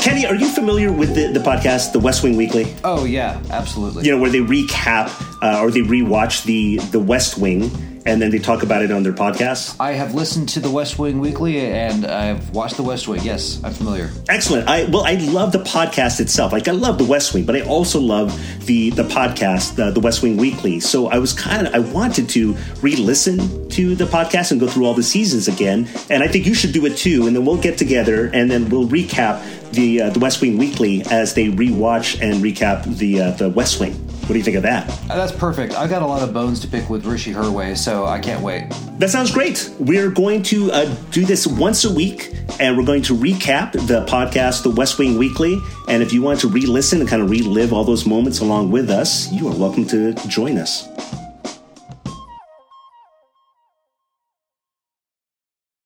Kenny, are you familiar with the, the podcast, The West Wing Weekly? Oh yeah, absolutely. You know where they recap uh, or they rewatch the the West Wing and then they talk about it on their podcast. I have listened to the West Wing Weekly and I've watched the West Wing. Yes, I'm familiar. Excellent. I well, I love the podcast itself. Like I love the West Wing, but I also love the the podcast, the, the West Wing Weekly. So I was kind of I wanted to re-listen to the podcast and go through all the seasons again. And I think you should do it too. And then we'll get together and then we'll recap the uh, the West Wing Weekly as they rewatch and recap the uh, the West Wing. What do you think of that? Uh, that's perfect. I got a lot of bones to pick with Hrishi Hirway, so I can't wait. That sounds great. We're going to uh, do this once a week, and we're going to recap the podcast, The West Wing Weekly. And if you want to re listen and kind of relive all those moments along with us, you are welcome to join us.